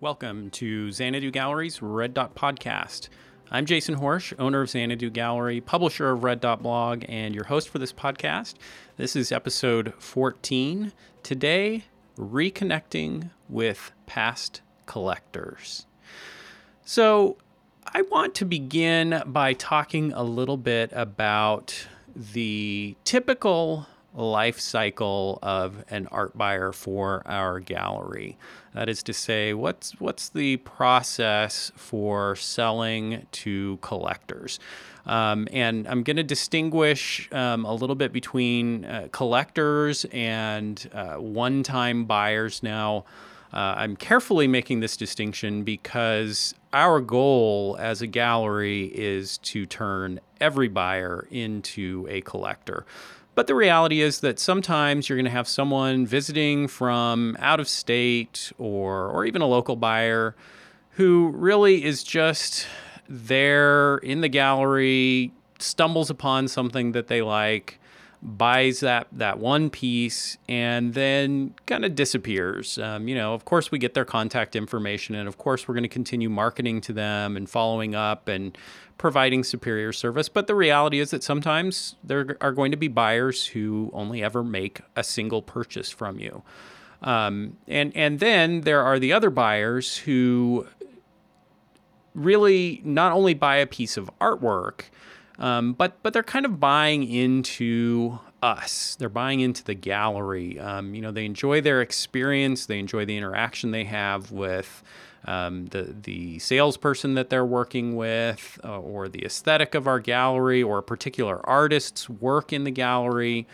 Welcome to Xanadu Gallery's Red Dot Podcast. I'm Jason Horejs, owner of Xanadu Gallery, publisher of Red Dot Blog, and your host for this podcast. This is episode 14. Today, reconnecting with past collectors. So, I want to begin by talking a little bit about the typical life cycle of an art buyer for our gallery. That is to say, what's what's the process for selling to collectors? Um, and I'm going to distinguish um, a little bit between uh, collectors and uh, one-time buyers now. Uh, I'm carefully making this distinction because our goal as a gallery is to turn every buyer into a collector. But the reality is that sometimes you're going to have someone visiting from out of state or, or even a local buyer who really is just there in the gallery, stumbles upon something that they like, buys that that one piece and then kind of disappears. Um, you know, of course, we get their contact information, and of course, we're going to continue marketing to them and following up and providing superior service. But the reality is that sometimes there are going to be buyers who only ever make a single purchase from you. Um, and and then there are the other buyers who really not only buy a piece of artwork, um, but but they're kind of buying into us. They're buying into the gallery. Um, you know, they enjoy their experience. They enjoy the interaction they have with um, the the salesperson that they're working with, uh, or the aesthetic of our gallery, or a particular artist's work in the gallery.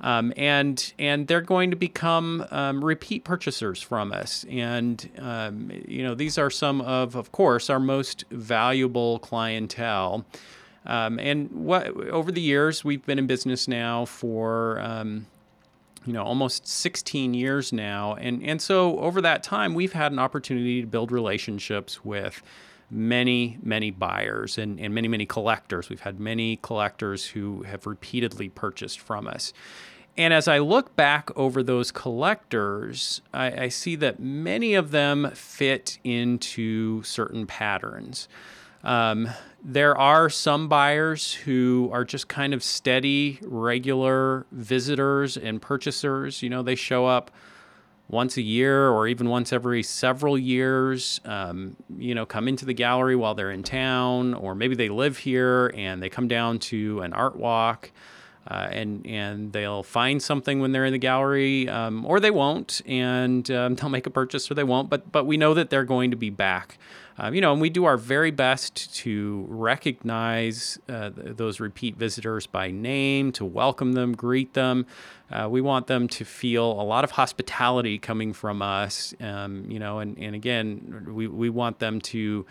Um, and and they're going to become um, repeat purchasers from us. And um, you know these are some of, of course, our most valuable clientele. Um, and what over the years we've been in business now for um, you know almost 16 years now, and and so over that time we've had an opportunity to build relationships with many many buyers and, and many many collectors. We've had many collectors who have repeatedly purchased from us. And as I look back over those collectors, I, I see that many of them fit into certain patterns. Um, there are some buyers who are just kind of steady, regular visitors and purchasers. You know, they show up once a year or even once every several years, um, you know, come into the gallery while they're in town, or maybe they live here and they come down to an art walk. Uh, and and they'll find something when they're in the gallery, um, or they won't, and um, they'll make a purchase or they won't. But but we know that they're going to be back, uh, you know, and we do our very best to recognize uh, th- those repeat visitors by name, to welcome them, greet them. Uh, we want them to feel a lot of hospitality coming from us, um, you know, and and again, we we want them to.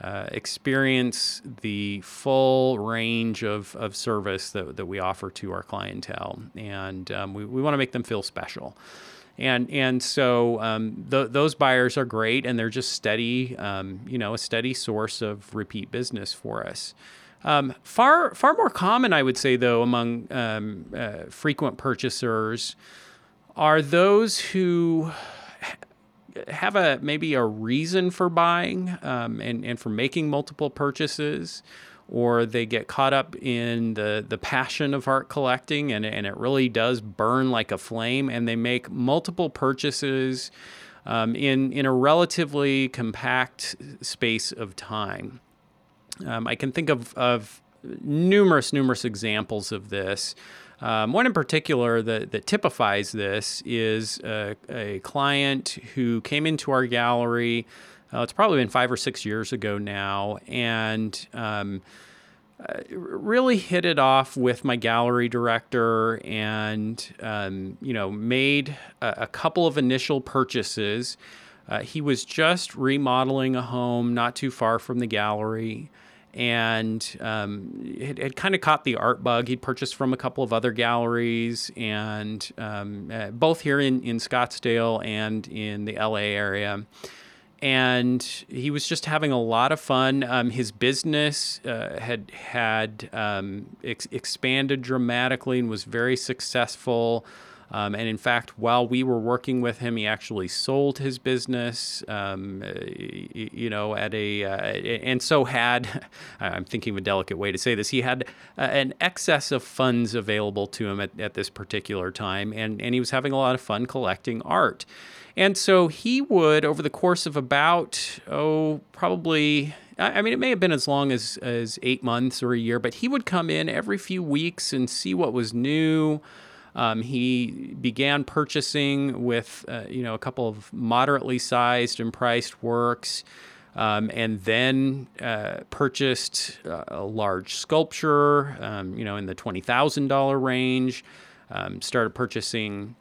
Uh, experience the full range of, of service that, that we offer to our clientele. And um, we, we want to make them feel special. And, and so um, th- those buyers are great and they're just steady, um, you know, a steady source of repeat business for us. Um, far, far more common, I would say, though, among um, uh, frequent purchasers are those who have a maybe a reason for buying um, and, and for making multiple purchases or they get caught up in the, the passion of art collecting and, and it really does burn like a flame and they make multiple purchases um, in, in a relatively compact space of time. Um, I can think of, of numerous, numerous examples of this. Um, one in particular that, that typifies this is a, a client who came into our gallery. Uh, it's probably been five or six years ago now, and um, uh, really hit it off with my gallery director, and um, you know made a, a, couple of initial purchases. Uh, he was just remodeling a home not too far from the gallery and um, it, it kind of caught the art bug. He'd purchased from a couple of other galleries, and um, uh, both here in, in Scottsdale and in the LA area. And he was just having a lot of fun. Um, his business uh, had had um, ex- expanded dramatically and was very successful. Um, and in fact, while we were working with him, he actually sold his business, um, you know, at a, uh, and so had, I'm thinking of a delicate way to say this, he had uh, an excess of funds available to him at, at this particular time. And, and he was having a lot of fun collecting art. And so he would, over the course of about, oh, probably, I mean, it may have been as long as, as eight months or a year, but he would come in every few weeks and see what was new. Um, he began purchasing with, uh, you know, a couple of moderately sized and priced works. Um, and then uh, purchased uh, a large sculpture, um, you know, in the twenty thousand dollar range. Um, started purchasing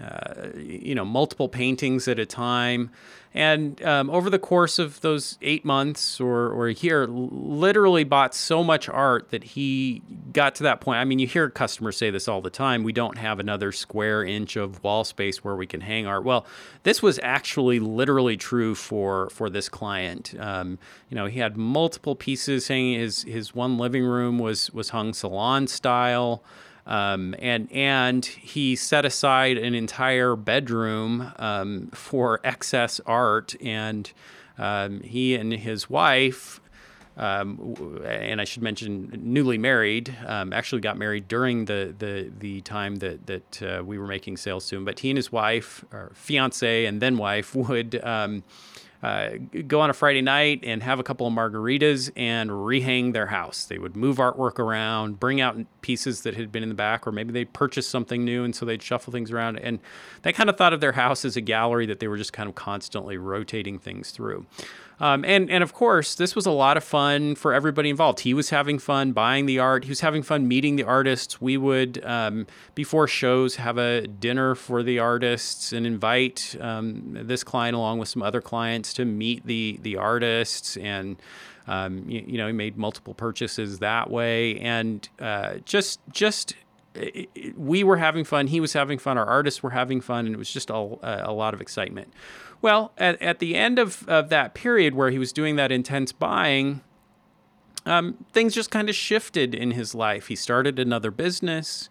uh, you know, multiple paintings at a time. And um, over the course of those eight months or, or a year, literally bought so much art that he got to that point. I mean, you hear customers say this all the time we don't have another square inch of wall space where we can hang art. Well, this was actually literally true for, for this client. Um, you know, he had multiple pieces hanging. His, his one living room was, was hung salon style. Um, and and he set aside an entire bedroom um, for excess art, and um, he and his wife. Um, and I should mention, newly married. Um, actually, got married during the the, the time that that uh, we were making sales to him. But he and his wife, or fiance, and then wife, would um, uh, go on a Friday night and have a couple of margaritas and rehang their house. They would move artwork around, bring out pieces that had been in the back, or maybe they purchased something new and so they'd shuffle things around. And they kind of thought of their house as a gallery that they were just kind of constantly rotating things through. Um, and and of course, this was a lot of fun for everybody involved. He was having fun buying the art. He was having fun meeting the artists. We would um, before shows have a dinner for the artists and invite um, this client along with some other clients to meet the the artists and. Um, you, you, know, he made multiple purchases that way, and uh, just just we were having fun. He was having fun. Our artists were having fun, and it was just a, a lot of excitement. Well, at, at the end of, of that period where he was doing that intense buying, um, things just kind of shifted in his life. He started another business.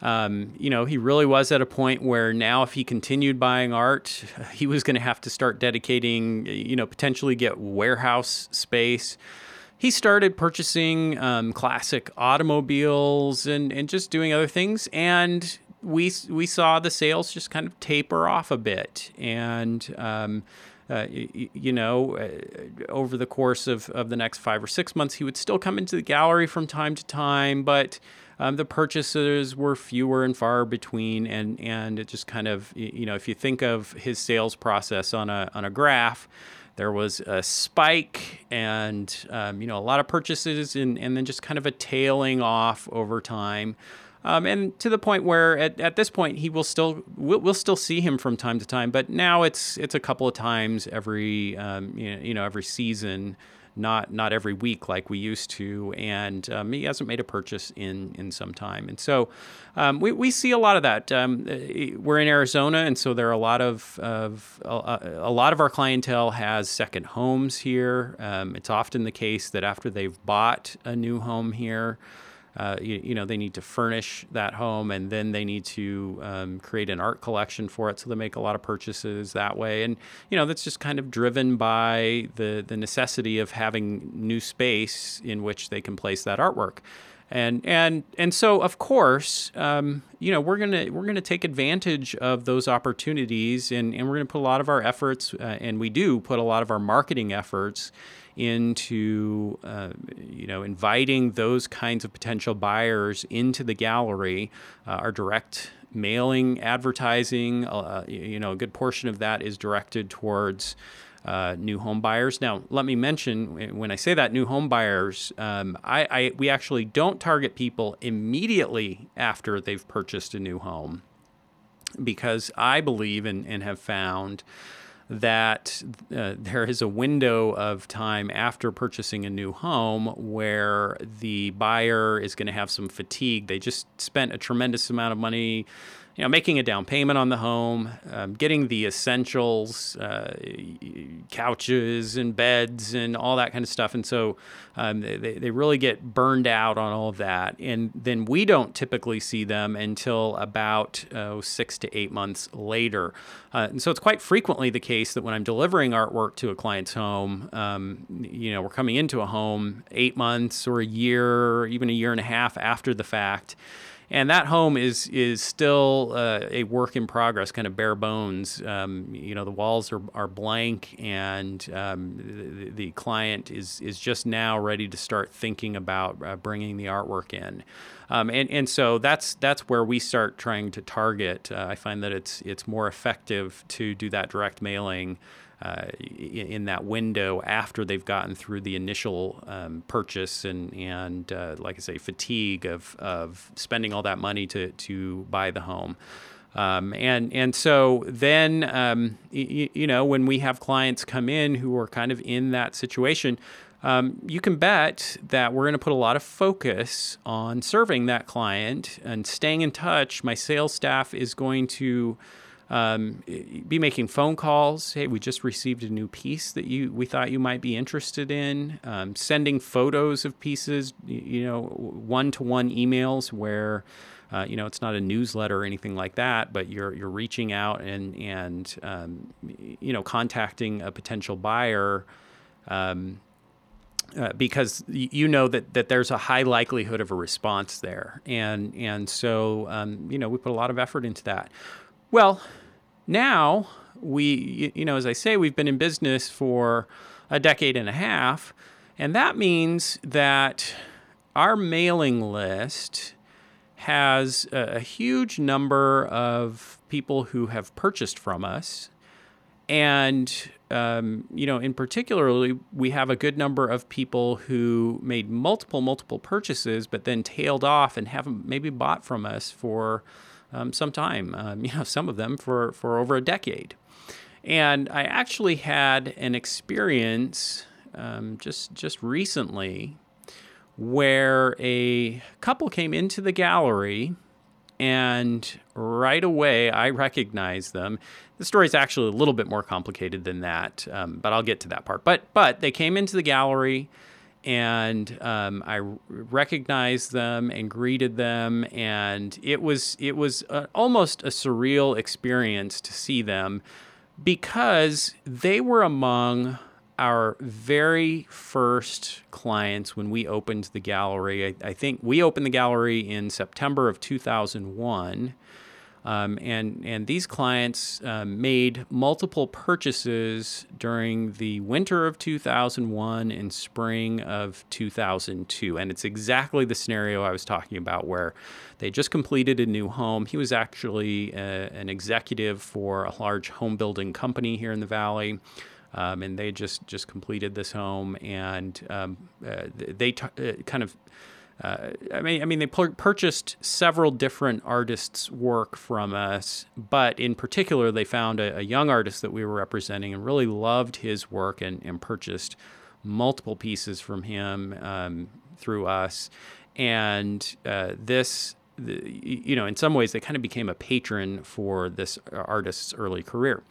Um, you know, he really was at a point where now, if he continued buying art, he was going to have to start dedicating, you know, potentially get warehouse space. He started purchasing um, classic automobiles and, and just doing other things. And we we saw the sales just kind of taper off a bit, and um, uh, you, you, know, uh, over the course of, of the next five or six months, he would still come into the gallery from time to time, but um, the purchases were fewer and far between, and and it just kind of you know, if you think of his sales process on a on a graph. There was a spike and um, you know a lot of purchases and, and then just kind of a tailing off over time. Um, and to the point where at, at this point he will still we'll, we'll, still see him from time to time, but now it's it's a couple of times every um, you, know, you know every season, not not every week like we used to, and um, he hasn't made a purchase in in some time, and so um, we, we see a lot of that. Um, we're in Arizona, and so there are a lot of, of a, lot of our clientele has second homes here. Um, it's often the case that after they've bought a new home here uh, you, you, know, they need to furnish that home and then they need to um, create an art collection for it. So they make a lot of purchases that way. And, you know, that's just kind of driven by the, the necessity of having new space in which they can place that artwork. And, and, and so, of course, um, you know, we're to, we're to take advantage of those opportunities and, and we're to put a lot of our efforts, uh, and we do put a lot of our marketing efforts into uh, you know inviting those kinds of potential buyers into the gallery. Uh, our direct mailing advertising, uh, you know, a good portion of that is directed towards. Uh, new home buyers. Now, let me mention when I say that new home buyers, um, I, I, we actually don't target people immediately after they've purchased a new home because I believe and, and have found that uh, there is a window of time after purchasing a new home where the buyer is going to have some fatigue. They just spent a tremendous amount of money you know, making a down payment on the home, um, getting the essentials, uh, couches and beds and all that kind of stuff. And so um, they, they really get burned out on all of that. And then we don't typically see them until about uh, six to eight months later. Uh, and so it's quite frequently the case that when I'm delivering artwork to a client's home, um, you know, we're coming into a home eight months or a year, or even a year and a half after the fact and that home is is still uh, a work in progress, kind of bare bones. Um, you know, the walls are, are blank, and um, the, the, client is is just now ready to start thinking about uh, bringing the artwork in. Um, and and so that's that's where we start trying to target. Uh, I find that it's it's more effective to do that direct mailing uh, in that window after they've gotten through the initial um, purchase and and uh, like I say fatigue of of spending all that money to to buy the home. Um, and and so then um, y- you know when we have clients come in who are kind of in that situation, um, you can bet that we're going to put a lot of focus on serving that client and staying in touch. My sales staff is going to um, be making phone calls. Hey, we just received a new piece that you we thought you might be interested in. Um, sending photos of pieces, you know, one to one emails where. Uh, you know, it's not a newsletter or anything like that, but you're you're reaching out and and um, you know contacting a potential buyer um, uh, because you know that, that there's a high likelihood of a response there, and and so um, you know we put a lot of effort into that. Well, now we, you know, as I say, we've been in business for a decade and a half, and that means that our mailing list has a, huge number of people who have purchased from us. And, um, you know, in particularly, we have a good number of people who made multiple, multiple purchases, but then tailed off and haven't maybe bought from us for um, some time, um, you know, some of them for, for over a decade. And I actually had an experience um, just just recently where a couple came into the gallery and right away I recognized them. The story is actually a little bit more complicated than that, um, but I'll get to that part. But but they came into the gallery and um, I recognized them and greeted them, and it was it was a, almost a surreal experience to see them because they were among our very first clients when we opened the gallery. I, I think we opened the gallery in September of 2001 um, and, and these clients um, made multiple purchases during the winter of 2001 and spring of 2002. And it's exactly the scenario I was talking about where they just completed a new home. He was actually a, uh, an executive for a large home building company here in the Valley. Um, and they just, just completed this home and um, uh, they t- uh, kind of uh, I mean, I mean, they purchased several different artists' work from us, but in particular, they found a, a, young artist that we were representing and really loved his work and, and purchased multiple pieces from him um, through us. And uh, this, the, you know, in some ways, they kind of became a patron for this artist's early career.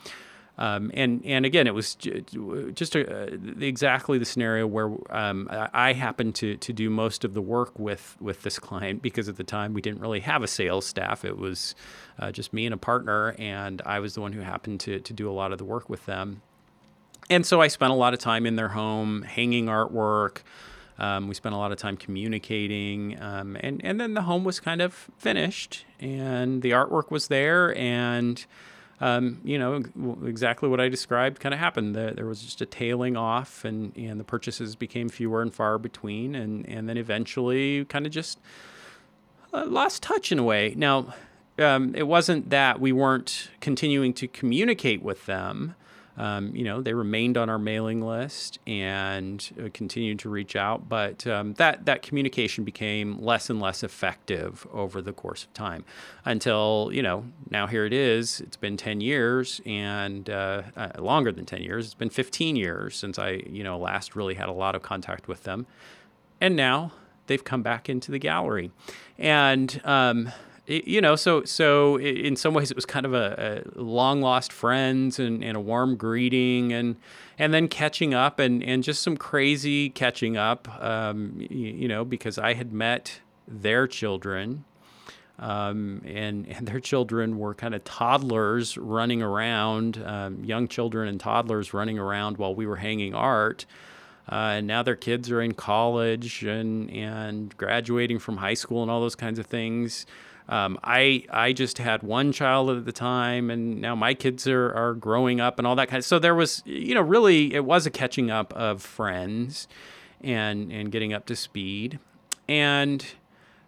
Um, and and again, it was just a, uh, exactly the scenario where um, I happened to to do most of the work with with this client because at the time we didn't really have a sales staff. It was uh, just me and a partner, and I was the one who happened to to do a lot of the work with them. And so I spent a lot of time in their home, hanging artwork. Um, we spent a lot of time communicating, um, and and then the home was kind of finished, and the artwork was there, and um, you know, exactly what I described kind of happened. There, there was just a tailing off, and, and the purchases became fewer and far between, and, and then eventually kind of just uh, lost touch in a way. Now, um, it wasn't that we weren't continuing to communicate with them um, you know, they remained on our mailing list and uh, continued to reach out, but um, that that communication became less and less effective over the course of time, until you know now here it is. It's been ten years and uh, uh, longer than ten years. It's been fifteen years since I you know last really had a lot of contact with them, and now they've come back into the gallery, and um, you know, so so in some ways it was kind of a, a long lost friends and, and, a warm greeting and and then catching up and, and just some crazy catching up, um, you, you, know, because I had met their children. Um, and, and their children were kind of toddlers running around, um, young children and toddlers running around while we were hanging art. Uh, and now their kids are in college and, and graduating from high school and all those kinds of things. Um, I I just had one child at the time, and now my kids are are growing up and all that kind of. So there was, you know, really it was a catching up of friends, and and getting up to speed, and.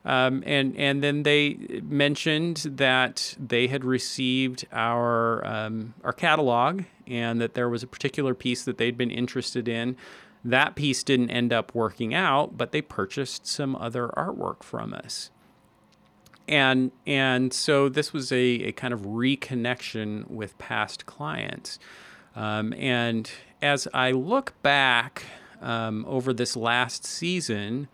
Um, and and then they mentioned that they had received our um, our catalog and that there was a particular piece that they'd been interested in. That piece didn't end up working out, but they purchased some other artwork from us and and so this was a, a kind of reconnection with past clients. Um, and as i look back um, over this last season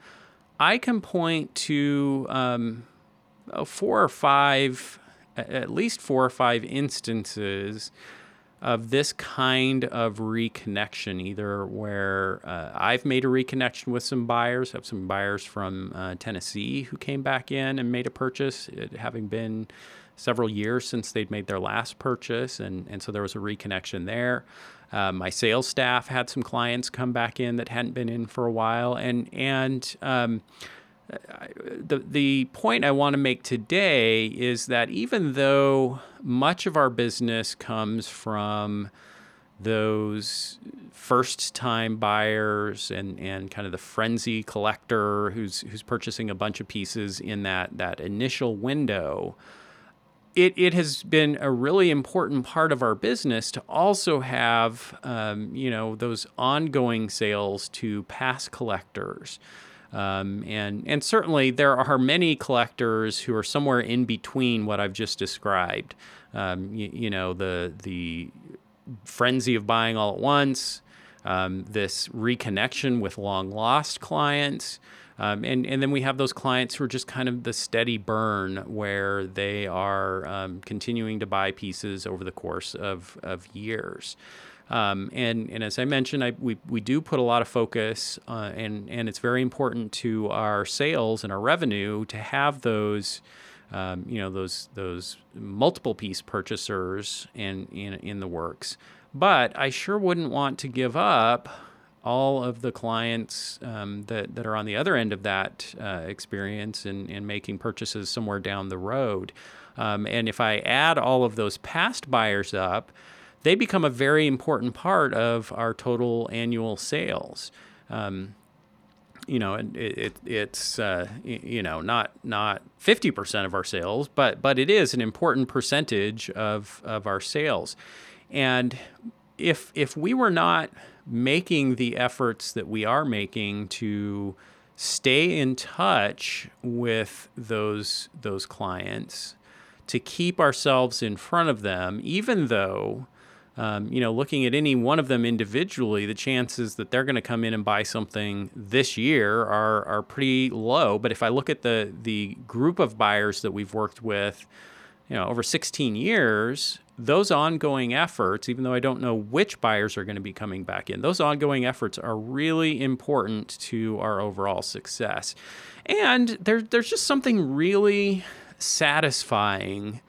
i can point to um, four or five at least four or five instances of this kind of reconnection, either where uh, I've made a reconnection with some buyers, have some buyers from uh, Tennessee who came back in and made a purchase, it having been several years since they'd made their last purchase, and, and so there was a reconnection there. Uh, my sales staff had some clients come back in that hadn't been in for a while, and and um, the the point I want to make today is that even though much of our business comes from those first time buyers and, and kind of the frenzy collector who's who's purchasing a bunch of pieces in that that initial window it, it has been a really important part of our business to also have um, you know those ongoing sales to past collectors um, and and certainly there are many collectors who are somewhere in between what I've just described. Um, you, you, know the the frenzy of buying all at once, um, this reconnection with long lost clients. Um, and, and then we have those clients who are just kind of the steady burn where they are um, continuing to buy pieces over the course of, of years. Um, and, and as I mentioned, I, we, we do put a lot of focus, uh, and, and it's very important to our sales and our revenue to have those, um, you know, those, those multiple piece purchasers in, in, in the works. But I sure wouldn't want to give up all of the clients um, that, that are on the other end of that uh, experience and, and making purchases somewhere down the road. Um, and if I add all of those past buyers up, they become a very important part of our total annual sales. Um, you know, it, it it's uh, you know not not fifty percent of our sales, but but it is an important percentage of of our sales. And if if we were not making the efforts that we are making to stay in touch with those those clients, to keep ourselves in front of them, even though um, you know, looking at any one of them individually, the chances that they're going to come in and buy something this year are are pretty low. But if I look at the the group of buyers that we've worked with, you know, over 16 years, those ongoing efforts, even though I don't know which buyers are going to be coming back in, those ongoing efforts are really important to our overall success. And there, there's just something really satisfying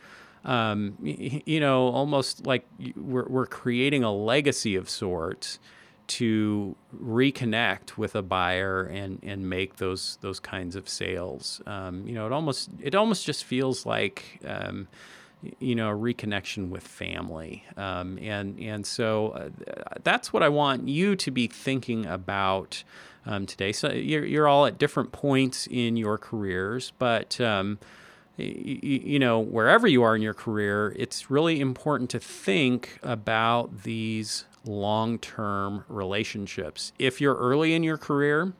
um, you know, almost like we're, we're creating a legacy of sorts to reconnect with a buyer and and make those those kinds of sales. Um, you know, it almost it almost just feels like um, you know a reconnection with family, um, and and so uh, that's what I want you to be thinking about um, today. So you're you're all at different points in your careers, but um, you know, wherever you are in your career, it's really important to think about these long term relationships. If you're early in your career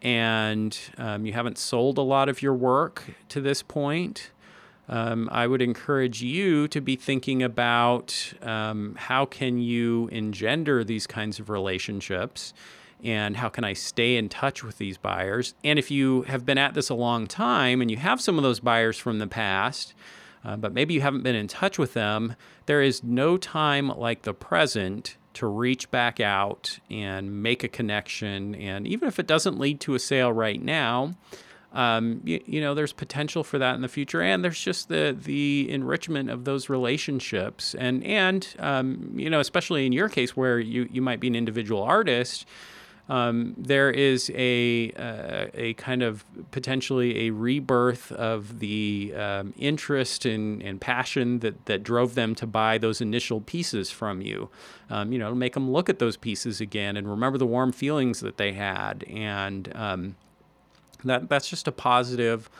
and um, you haven't sold a lot of your work to this point, um, I would encourage you to be thinking about um, how can you engender these kinds of relationships and how can I stay in touch with these buyers? And if you have been at this a long time and you have some of those buyers from the past, uh, but maybe you haven't been in touch with them, there is no time like the present to reach back out and make a connection. And even if it doesn't lead to a sale right now, um, you, you, know, there's potential for that in the future, and there's just the the enrichment of those relationships, and and um, you know, especially in your case where you you might be an individual artist, um, there is a uh, a kind of potentially a rebirth of the um, interest and, and passion that, that drove them to buy those initial pieces from you. Um, you know, make them look at those pieces again and remember the warm feelings that they had, and um, that that's just a positive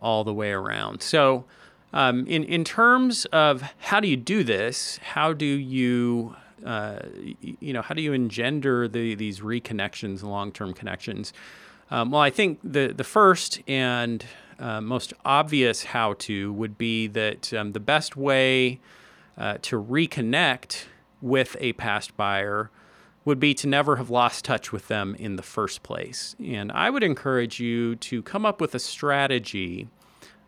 all the way around. So. Um, in in terms of how do you do this? How do you uh, you know, how do you engender the, these reconnections and long-term connections? Um, well, I think the the first and uh, most obvious how to would be that um, the best way uh, to reconnect with a past buyer would be to never have lost touch with them in the first place. And I would encourage you to come up with a strategy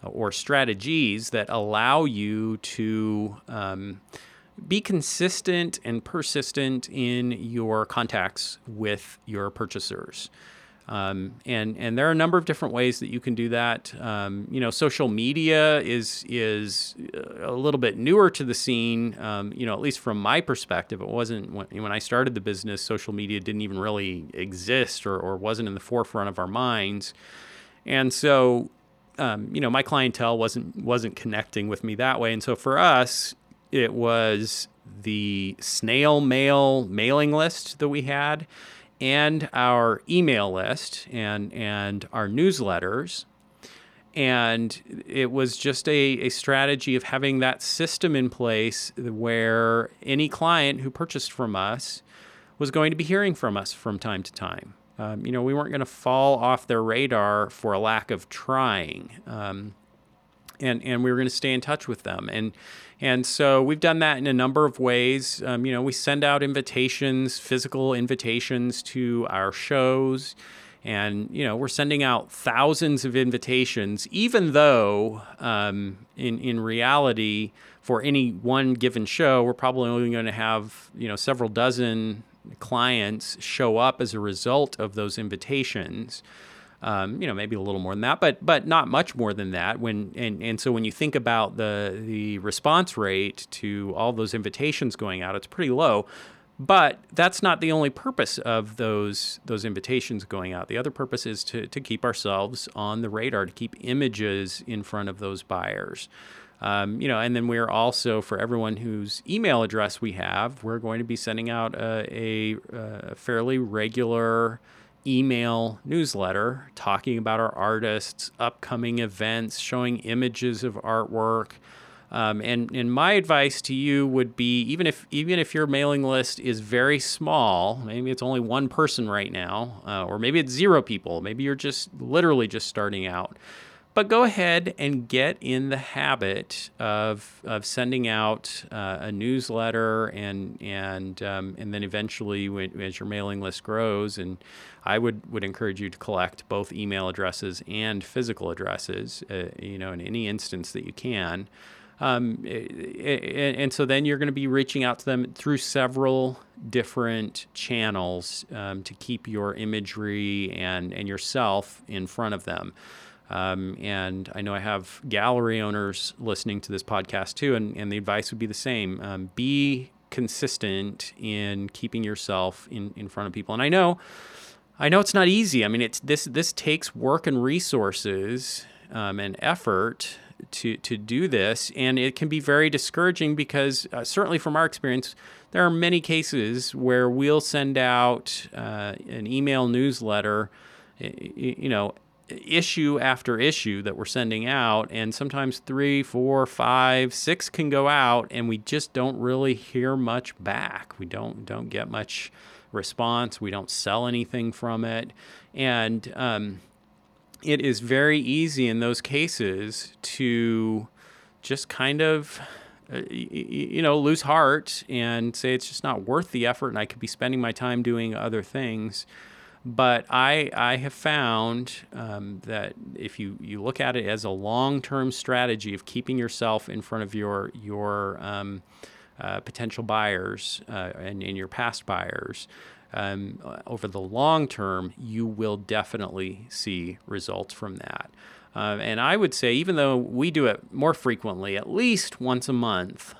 or strategies that allow you to um, be consistent and persistent in your contacts with your purchasers. Um, and and there are a number of different ways that you can do that. Um, you know, social media is is a little bit newer to the scene. Um, you know, at least from my perspective, it wasn't when, when, I started the business. Social media didn't even really exist or, or wasn't in the forefront of our minds. And so, um, you know, my clientele wasn't wasn't connecting with me that way. And so for us, it was the snail mail mailing list that we had and our email list and and our newsletters. And it was just a, a strategy of having that system in place where any client who purchased from us was going to be hearing from us from time to time. Um, you know we weren't going to fall off their radar for a lack of trying um, and and we were going to stay in touch with them. And and so we've done that in a number of ways. Um, you know, we send out invitations, physical invitations to our shows. And, you know, we're sending out thousands of invitations, even though um, in, in reality, for any one given show, we're probably only going to have, you know, several dozen clients show up as a result of those invitations. Um, you know, maybe a little more than that, but but not much more than that. When and, and so when you think about the the response rate to all those invitations going out, it's pretty low. But that's not the only purpose of those those invitations going out. The other purpose is to to keep ourselves on the radar, to keep images in front of those buyers. Um, you know, and then we're also for everyone whose email address we have, we're going to be sending out a, a, a fairly regular email newsletter talking about our artists, upcoming events, showing images of artwork. Um, and, and my advice to you would be even if even if your mailing list is very small, maybe it's only one person right now, uh, or maybe it's zero people, maybe you're just literally just starting out. But go ahead and get in the habit of, of sending out uh, a newsletter and and um, and then eventually, when, as your mailing list grows, and I would would encourage you to collect both email addresses and physical addresses, uh, you know, in any instance that you can. Um, and, and, so then you're going to be reaching out to them through several different channels um, to keep your imagery and, and yourself in front of them. Um, and I know I have gallery owners listening to this podcast too, and, and the advice would be the same um, be consistent in keeping yourself in, in front of people. And I know. I know it's not easy. I mean, it's this this takes work and resources um, and effort to to do this, and it can be very discouraging because uh, certainly from our experience, there are many cases where we'll send out uh, an email newsletter, you know, issue after issue that we're sending out and sometimes three four five six can go out and we just don't really hear much back. We don't don't get much response. We don't sell anything from it. And um, it is very easy in those cases to just kind of uh, you know lose heart and say it's just not worth the effort and i could be spending my time doing other things But I, I have found um, that if you, you look at it as a long term strategy of keeping yourself in front of your, your um, uh, potential buyers uh, and, and your past buyers, um, over the long term, you will definitely see results from that. Uh, and I would say, even though we do it more frequently, at least once a month,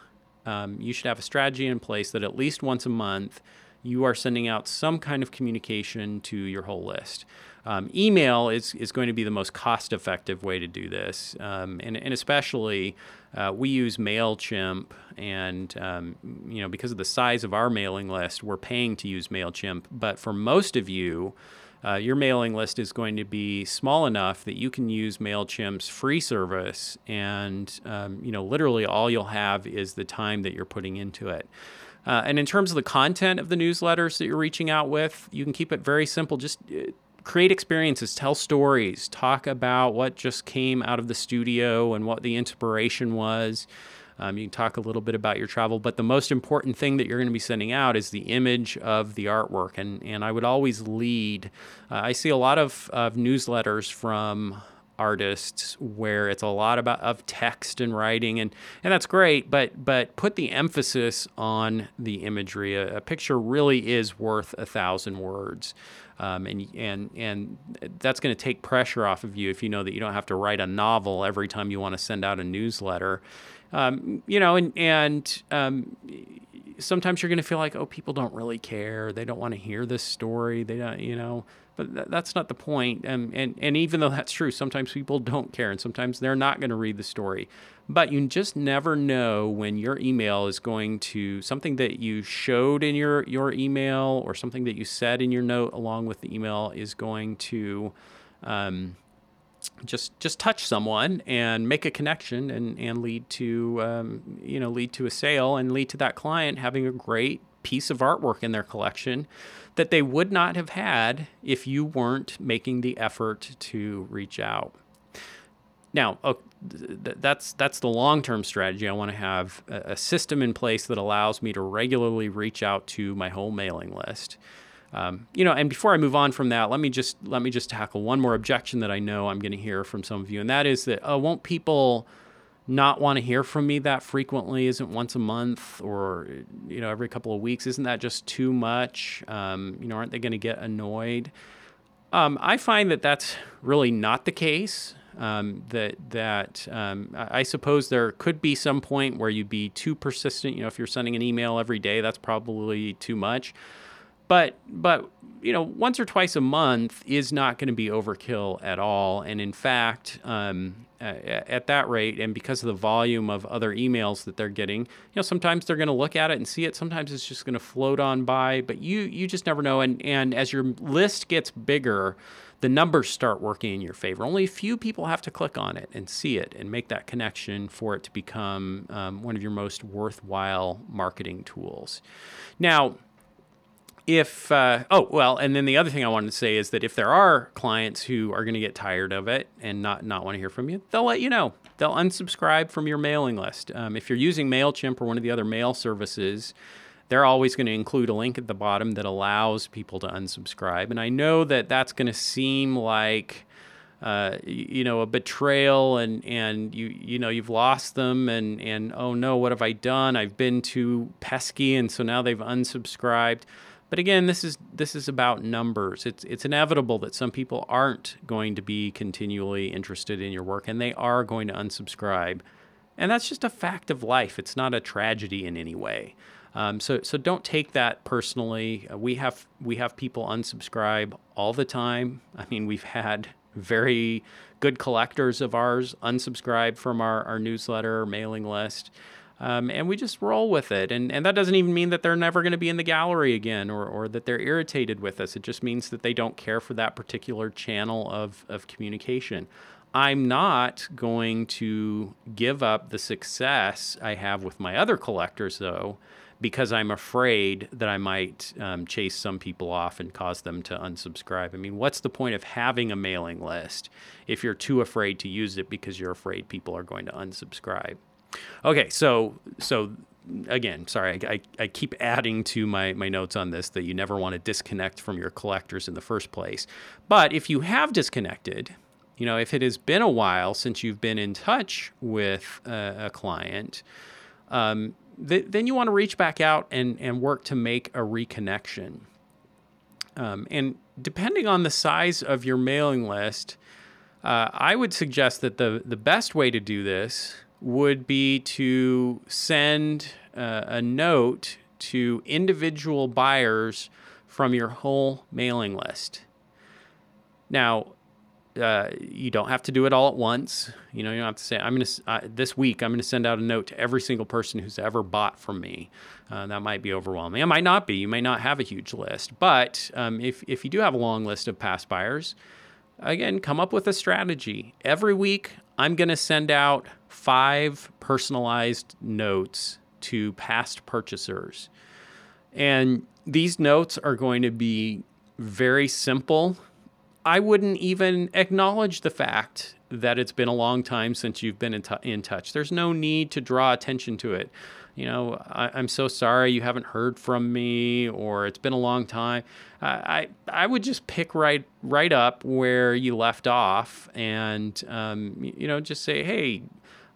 um, you should have a strategy in place that at least once a month you are sending out some kind of communication to your whole list. Um, email is, is going to be the most cost effective way to do this. Um, and, and especially, uh, we use MailChimp, and um, you know because of the size of our mailing list, we're paying to use MailChimp. But for most of you, uh, your mailing list is going to be small enough that you can use Mailchimp's free service, and um, you know literally all you'll have is the time that you're putting into it. Uh, and in terms of the content of the newsletters that you're reaching out with, you can keep it very simple. Just uh, create experiences, tell stories, talk about what just came out of the studio and what the inspiration was. Um, you can talk a little bit about your travel, but the most important thing that you're going to be sending out is the image of the artwork. And, and I would always lead. Uh, I see a lot of, of newsletters from artists where it's a lot about of text and writing and and that's great but but put the emphasis on the imagery. A, a picture really is worth a thousand words um, and and and that's going to take pressure off of you if you know that you don't have to write a novel every time you want to send out a newsletter. Um, you know and and um, sometimes you're going to feel like oh people don't really care they don't want to hear this story they don't you know but th- that's not the point. And, and even though that's true, sometimes people don't care and sometimes they're not going to read the story. But you just never know when your email is going to something that you showed in your, your email or something that you said in your note along with the email is going to um, just just touch someone and make a connection and, and lead to um, you know lead to a sale and lead to that client having a great piece of artwork in their collection that they would not have had if you weren't making the effort to reach out. Now, uh, that's that's the long-term strategy. I want to have a, system in place that allows me to regularly reach out to my whole mailing list. Um, you know, and before I move on from that, let me just let me just tackle one more objection that I know I'm going to hear from some of you, and that is that oh, won't people not want to hear from me that frequently? Isn't once a month or you know every couple of weeks? Isn't that just too much? Um, you know, aren't they going to get annoyed? Um, I find that that's really not the case. Um, that that um, I suppose there could be some point where you'd be too persistent. You know, if you're sending an email every day, that's probably too much. But but you know, once or twice a month is not going to be overkill at all. And in fact, um, at that rate, and because of the volume of other emails that they're getting, you know, sometimes they're going to look at it and see it. Sometimes it's just going to float on by. But you you just never know. And and as your list gets bigger, the numbers start working in your favor. Only a few people have to click on it and see it and make that connection for it to become um, one of your most worthwhile marketing tools. Now if uh, oh well and then the other thing i wanted to say is that if there are clients who are going to get tired of it and not not want to hear from you they'll let you know they'll unsubscribe from your mailing list um, if you're using mailchimp or one of the other mail services they're always going to include a link at the bottom that allows people to unsubscribe and i know that that's going to seem like uh, you know, a betrayal and, and you, you know, you've lost them and, and, oh no, what have I done? I've been too pesky. And so now they've unsubscribed. But again, this is this is about numbers. It's it's inevitable that some people aren't going to be continually interested in your work and they are going to unsubscribe. And that's just a fact of life. It's not a tragedy in any way. Um, so so don't take that personally. Uh, we have we have people unsubscribe all the time. I mean, we've had very good collectors of ours unsubscribe from our, our newsletter mailing list. Um, and we just roll with it. And, and that doesn't even mean that they're never going to be in the gallery again or, or that they're irritated with us. It just means that they don't care for that particular channel of, of communication. I'm not going to give up the success I have with my other collectors, though, because I'm afraid that I might um, chase some people off and cause them to unsubscribe. I mean, what's the point of having a mailing list if you're too afraid to use it because you're afraid people are going to unsubscribe? Okay, so so again, sorry, I, I, keep adding to my, my notes on this that you never want to disconnect from your collectors in the first place. But if you have disconnected, you know, if it has been a while since you've been in touch with a, a client, um, th- then you want to reach back out and, and work to make a reconnection. Um, and depending on the size of your mailing list, uh, I would suggest that the, the best way to do this would be to send uh, a note to individual buyers from your whole mailing list. Now, uh, you don't have to do it all at once. You know, you don't have to say, "I'm going to this week. I'm going to send out a note to every single person who's ever bought from me." Uh, that might be overwhelming. It might not be. You may not have a huge list, but um, if if you do have a long list of past buyers, again, come up with a strategy. Every week, I'm going to send out five personalized notes to past purchasers, and these notes are going to be very simple I wouldn't even acknowledge the fact that it's been a long time since you've been in, t- in touch. There's no need to draw attention to it. You know, I, am so sorry you haven't heard from me, or it's been a long time. I I would just pick right right up where you left off, and um, you know, just say, hey,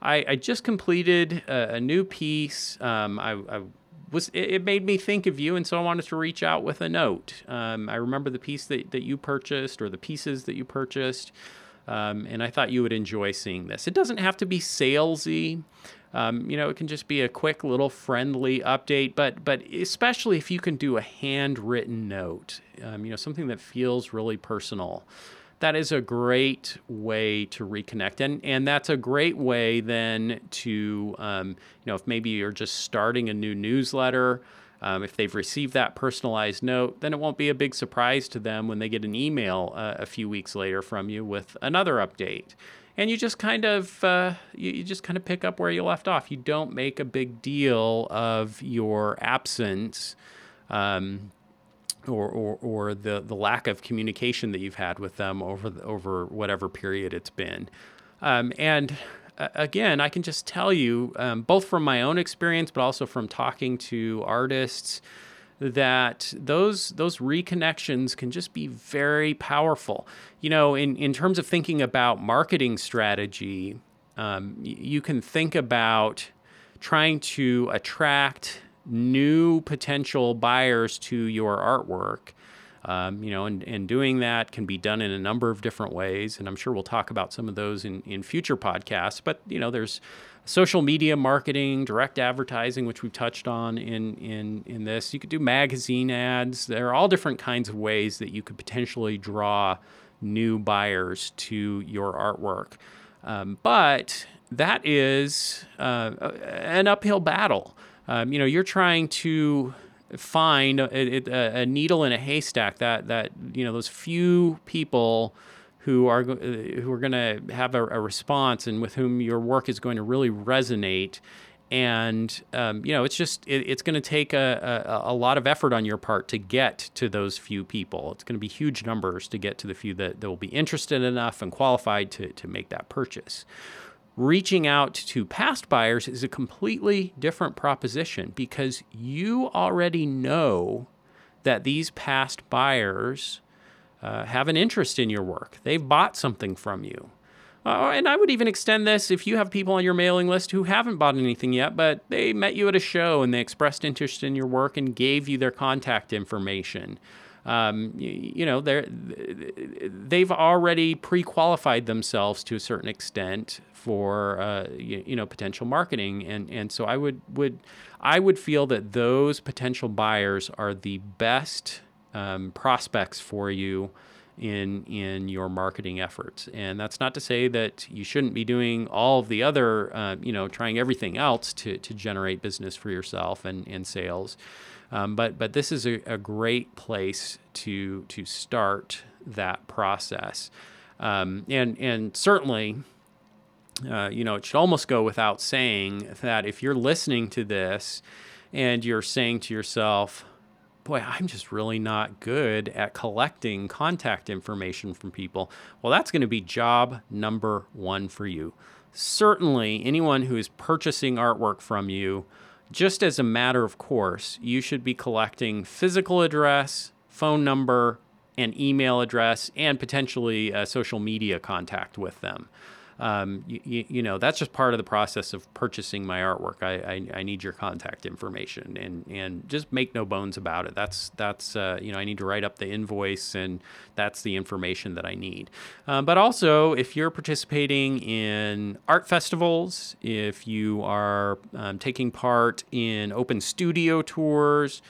I, I just completed a, a new piece. Um, I, I was it, made me think of you, and so I wanted to reach out with a note. Um, I remember the piece that, that you purchased or the pieces that you purchased, um, and I thought you would enjoy seeing this. It doesn't have to be salesy. Um, you know, it can just be a quick little friendly update, but but especially if you can do a handwritten note, um, you know, something that feels really personal that is a great way to reconnect. And and that's a great way then to um, you know if maybe you're just starting a new newsletter um, if they've received that personalized note then it won't be a big surprise to them when they get an email uh, a few weeks later from you with another update and you just kind of uh, you, you, just kind of pick up where you left off you don't make a big deal of your absence um, or, or, or the, the lack of communication that you've had with them over the, over whatever period it's been. Um, and uh, again, I can just tell you, um, both from my own experience, but also from talking to artists, that those those reconnections can just be very powerful. You know, in in terms of thinking about marketing strategy, um, you can think about trying to attract new potential buyers to your artwork. Um, you know, and, and doing that can be done in a number of different ways. And I'm sure we'll talk about some of those in, in future podcasts. But, you know, there's social media marketing, direct advertising, which we've touched on in, in, in this. You could do magazine ads. There are all different kinds of ways that you could potentially draw new buyers to your artwork. Um, but that is uh, an uphill battle um, you know, you're trying to find a, a, a, needle in a haystack that that you know those few people who are who are going to have a, a, response and with whom your work is going to really resonate. And um, you know it's just it, it's going to take a, a, a, lot of effort on your part to get to those few people. It's going to be huge numbers to get to the few that, that will be interested enough and qualified to, to make that purchase. Reaching out to past buyers is a completely different proposition because you already know that these past buyers uh, have an interest in your work. They've bought something from you. Uh, and I would even extend this if you have people on your mailing list who haven't bought anything yet, but they met you at a show and they expressed interest in your work and gave you their contact information um, you, you, know, they're, they've already pre-qualified themselves to a certain extent for uh, you, you, know potential marketing, and and so I would would I would feel that those potential buyers are the best um, prospects for you in in your marketing efforts. And that's not to say that you shouldn't be doing all of the other, uh, you know, trying everything else to to generate business for yourself and and sales. Um, but but this is a, a, great place to to start that process, um, and and certainly. Uh, you know, it should almost go without saying that if you're listening to this and you're saying to yourself, boy, I'm just really not good at collecting contact information from people. Well, that's going to be job number one for you. Certainly, anyone who is purchasing artwork from you just as a matter of course, you should be collecting physical address, phone number, and email address, and potentially a social media contact with them um, you, you, know, that's just part of the process of purchasing my artwork. I, I, I, need your contact information and, and just make no bones about it. That's, that's uh, you know, I need to write up the invoice and that's the information that I need. Uh, but also, if you're participating in art festivals, if you are um, taking part in open studio tours,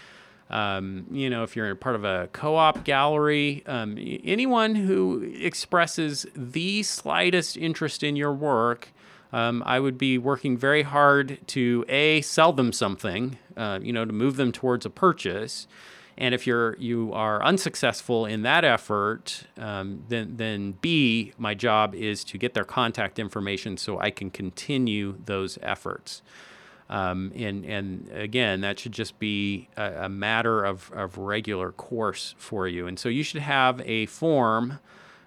um, you know, if you're part of a co op gallery, um, anyone who expresses the slightest interest in your work, um, I would be working very hard to A, sell them something, uh, you know, to move them towards a purchase. And if you're you are unsuccessful in that effort, um, then then B, my job is to get their contact information so I can continue those efforts. Um, and, and again, that should just be a, a, matter of, of regular course for you. And so you should have a form,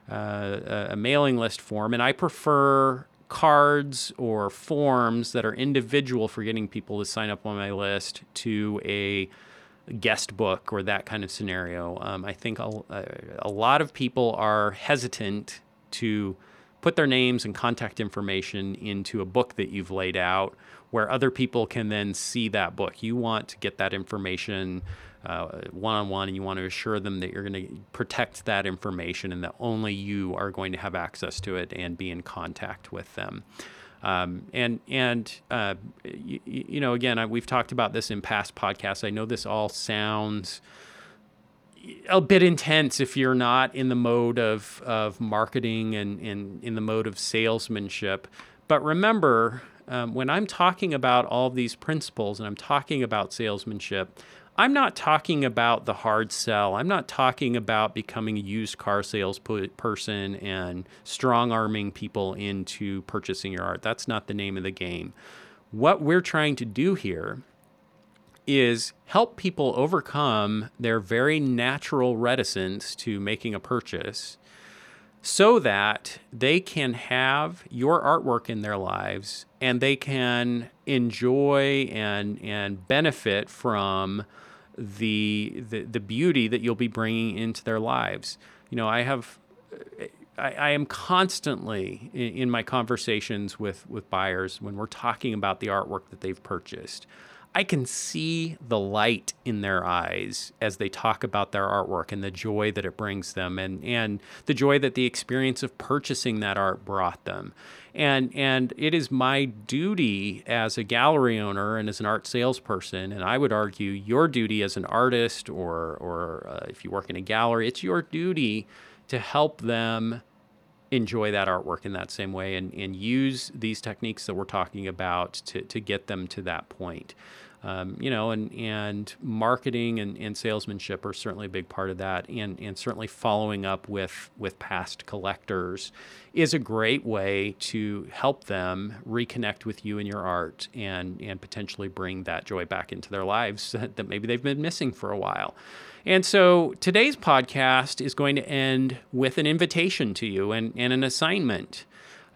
uh, a mailing list form. And I prefer cards or forms that are individual for getting people to sign up on my list to a guest book or that kind of scenario. Um, I think a, a lot of people are hesitant to put their names and contact information into a book that you've laid out where other people can then see that book. You want to get that information one on one and you want to assure them that you're going to protect that information and that only you are going to have access to it and be in contact with them. Um, and and uh, you, you, know again I, we've talked about this in past podcasts. I know this all sounds a bit intense if you're not in the mode of of marketing and, and in the mode of salesmanship. But remember, um, when I'm talking about all these principles and I'm talking about salesmanship, I'm not talking about the hard sell. I'm not talking about becoming a used car salesperson and strong arming people into purchasing your art. That's not the name of the game. What we're trying to do here is help people overcome their very natural reticence to making a purchase so that they can have your artwork in their lives and they can enjoy and and benefit from the the, the beauty that you'll be bringing into their lives. You know, I have I, I am constantly in, in my conversations with with buyers when we're talking about the artwork that they've purchased. I can see the light in their eyes as they talk about their artwork and the joy that it brings them and, and the joy that the experience of purchasing that art brought them. And, and it is my duty as a gallery owner and as an art salesperson, and I would argue your duty as an artist or, or uh, if you work in a gallery, it's your duty to help them enjoy that artwork in that same way and, and use these techniques that we're talking about to, to get them to that point. Um, you know, and and marketing and, and salesmanship are certainly a big part of that, and and certainly following up with with past collectors is a great way to help them reconnect with you and your art, and and potentially bring that joy back into their lives that, that maybe they've been missing for a while. And so today's podcast is going to end with an invitation to you and, and an assignment.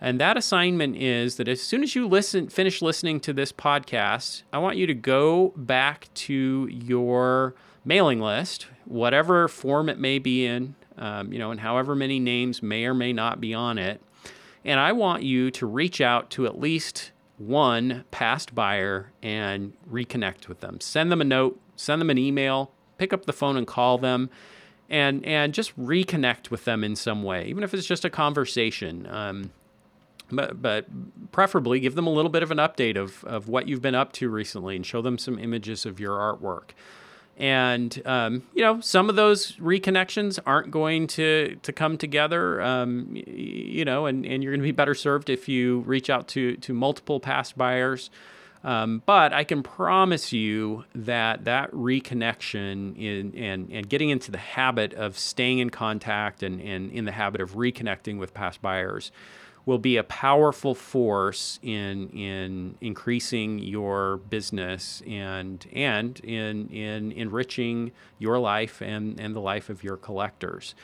And that assignment is that as soon as you listen, finish listening to this podcast, I want you to go back to your mailing list, whatever form it may be in, um, you know, and however many names may or may not be on it. And I want you to reach out to at least one past buyer and reconnect with them. Send them a note, send them an email, pick up the phone and call them. And, and just reconnect with them in some way, even if it's just a conversation. Um, but, but preferably give them a little bit of an update of, of what you've been up to recently and show them some images of your artwork. And um, you know, some of those reconnections aren't going to to come together. Um, you know, and, and you're going to be better served if you reach out to to multiple past buyers. Um, but I can promise you that that reconnection in, and, and getting into the habit of staying in contact and, and in the habit of reconnecting with past buyers will be a powerful force in in increasing your business and and in in enriching your life and and the life of your collectors.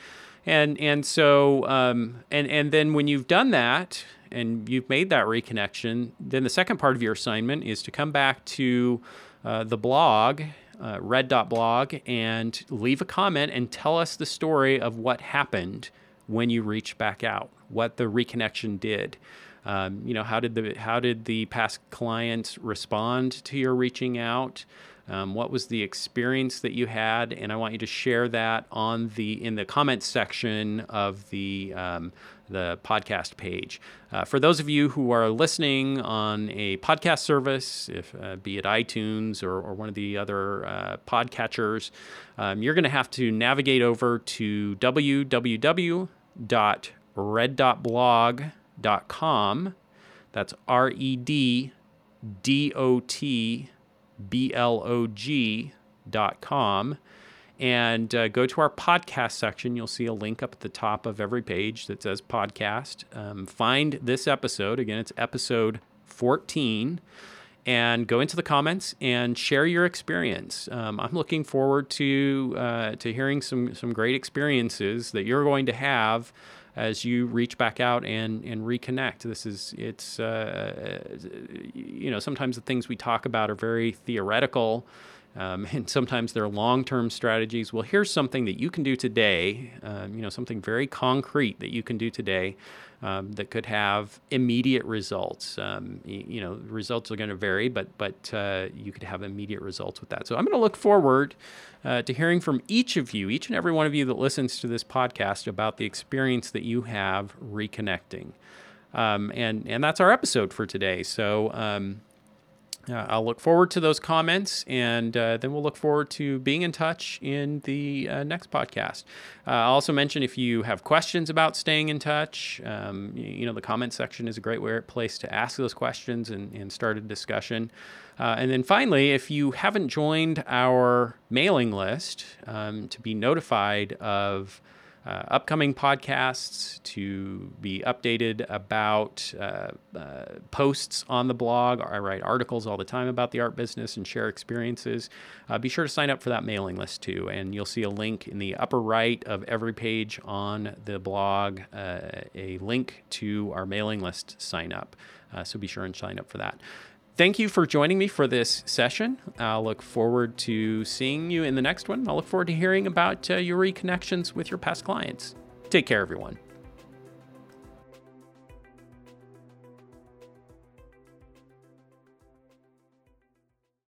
And and so um, and and then when you've done that and you've made that reconnection then the second part of your assignment is to come back to uh, the blog uh, red dot blog and leave a comment and tell us the story of what happened when you reach back out what the reconnection did um, you know how did the how did the past clients respond to your reaching out um, what was the experience that you had? And I want you to share that on the in the comments section of the um, the podcast page. Uh, for those of you who are listening on a podcast service, if uh, be it iTunes or, or one of the other uh, podcatchers, um, you're going to have to navigate over to www.reddotblog.com. That's R E D D O T blog.com and uh, go to our podcast section. You'll see a link up at the top of every page that says podcast. Um, find this episode. Again, it's episode 14. And go into the comments and share your experience. Um, I'm looking forward to uh, to hearing some some great experiences that you're going to have as you reach back out and and reconnect. This is it's uh, you know sometimes the things we talk about are very theoretical. Um, and sometimes they're long-term strategies. Well, here's something that you can do today. Um, you know, something very concrete that you can do today um, that could have immediate results. Um, you, you, know, results are going to vary, but but uh, you could have immediate results with that. So I'm going to look forward uh, to hearing from each of you, each and every one of you that listens to this podcast, about the experience that you have reconnecting. Um, and and that's our episode for today. So um, uh, I'll look forward to those comments, and uh, then we'll look forward to being in touch in the uh, next podcast. Uh, I'll also mention if you have questions about staying in touch, um, you, know, the comment section is a great place to ask those questions and, and start a discussion. Uh, and then finally, if you haven't joined our mailing list um, to be notified of uh, upcoming podcasts, to be updated about uh, uh, posts on the blog. I write articles all the time about the art business and share experiences. Uh, be sure to sign up for that mailing list too. And you'll see a link in the upper right of every page on the blog, uh, a link to our mailing list sign up. Uh, so be sure and sign up for that thank you for joining me for this session. I'll look forward to seeing you in the next one. I'll look forward to hearing about uh, your reconnections with your past clients. Take care, everyone.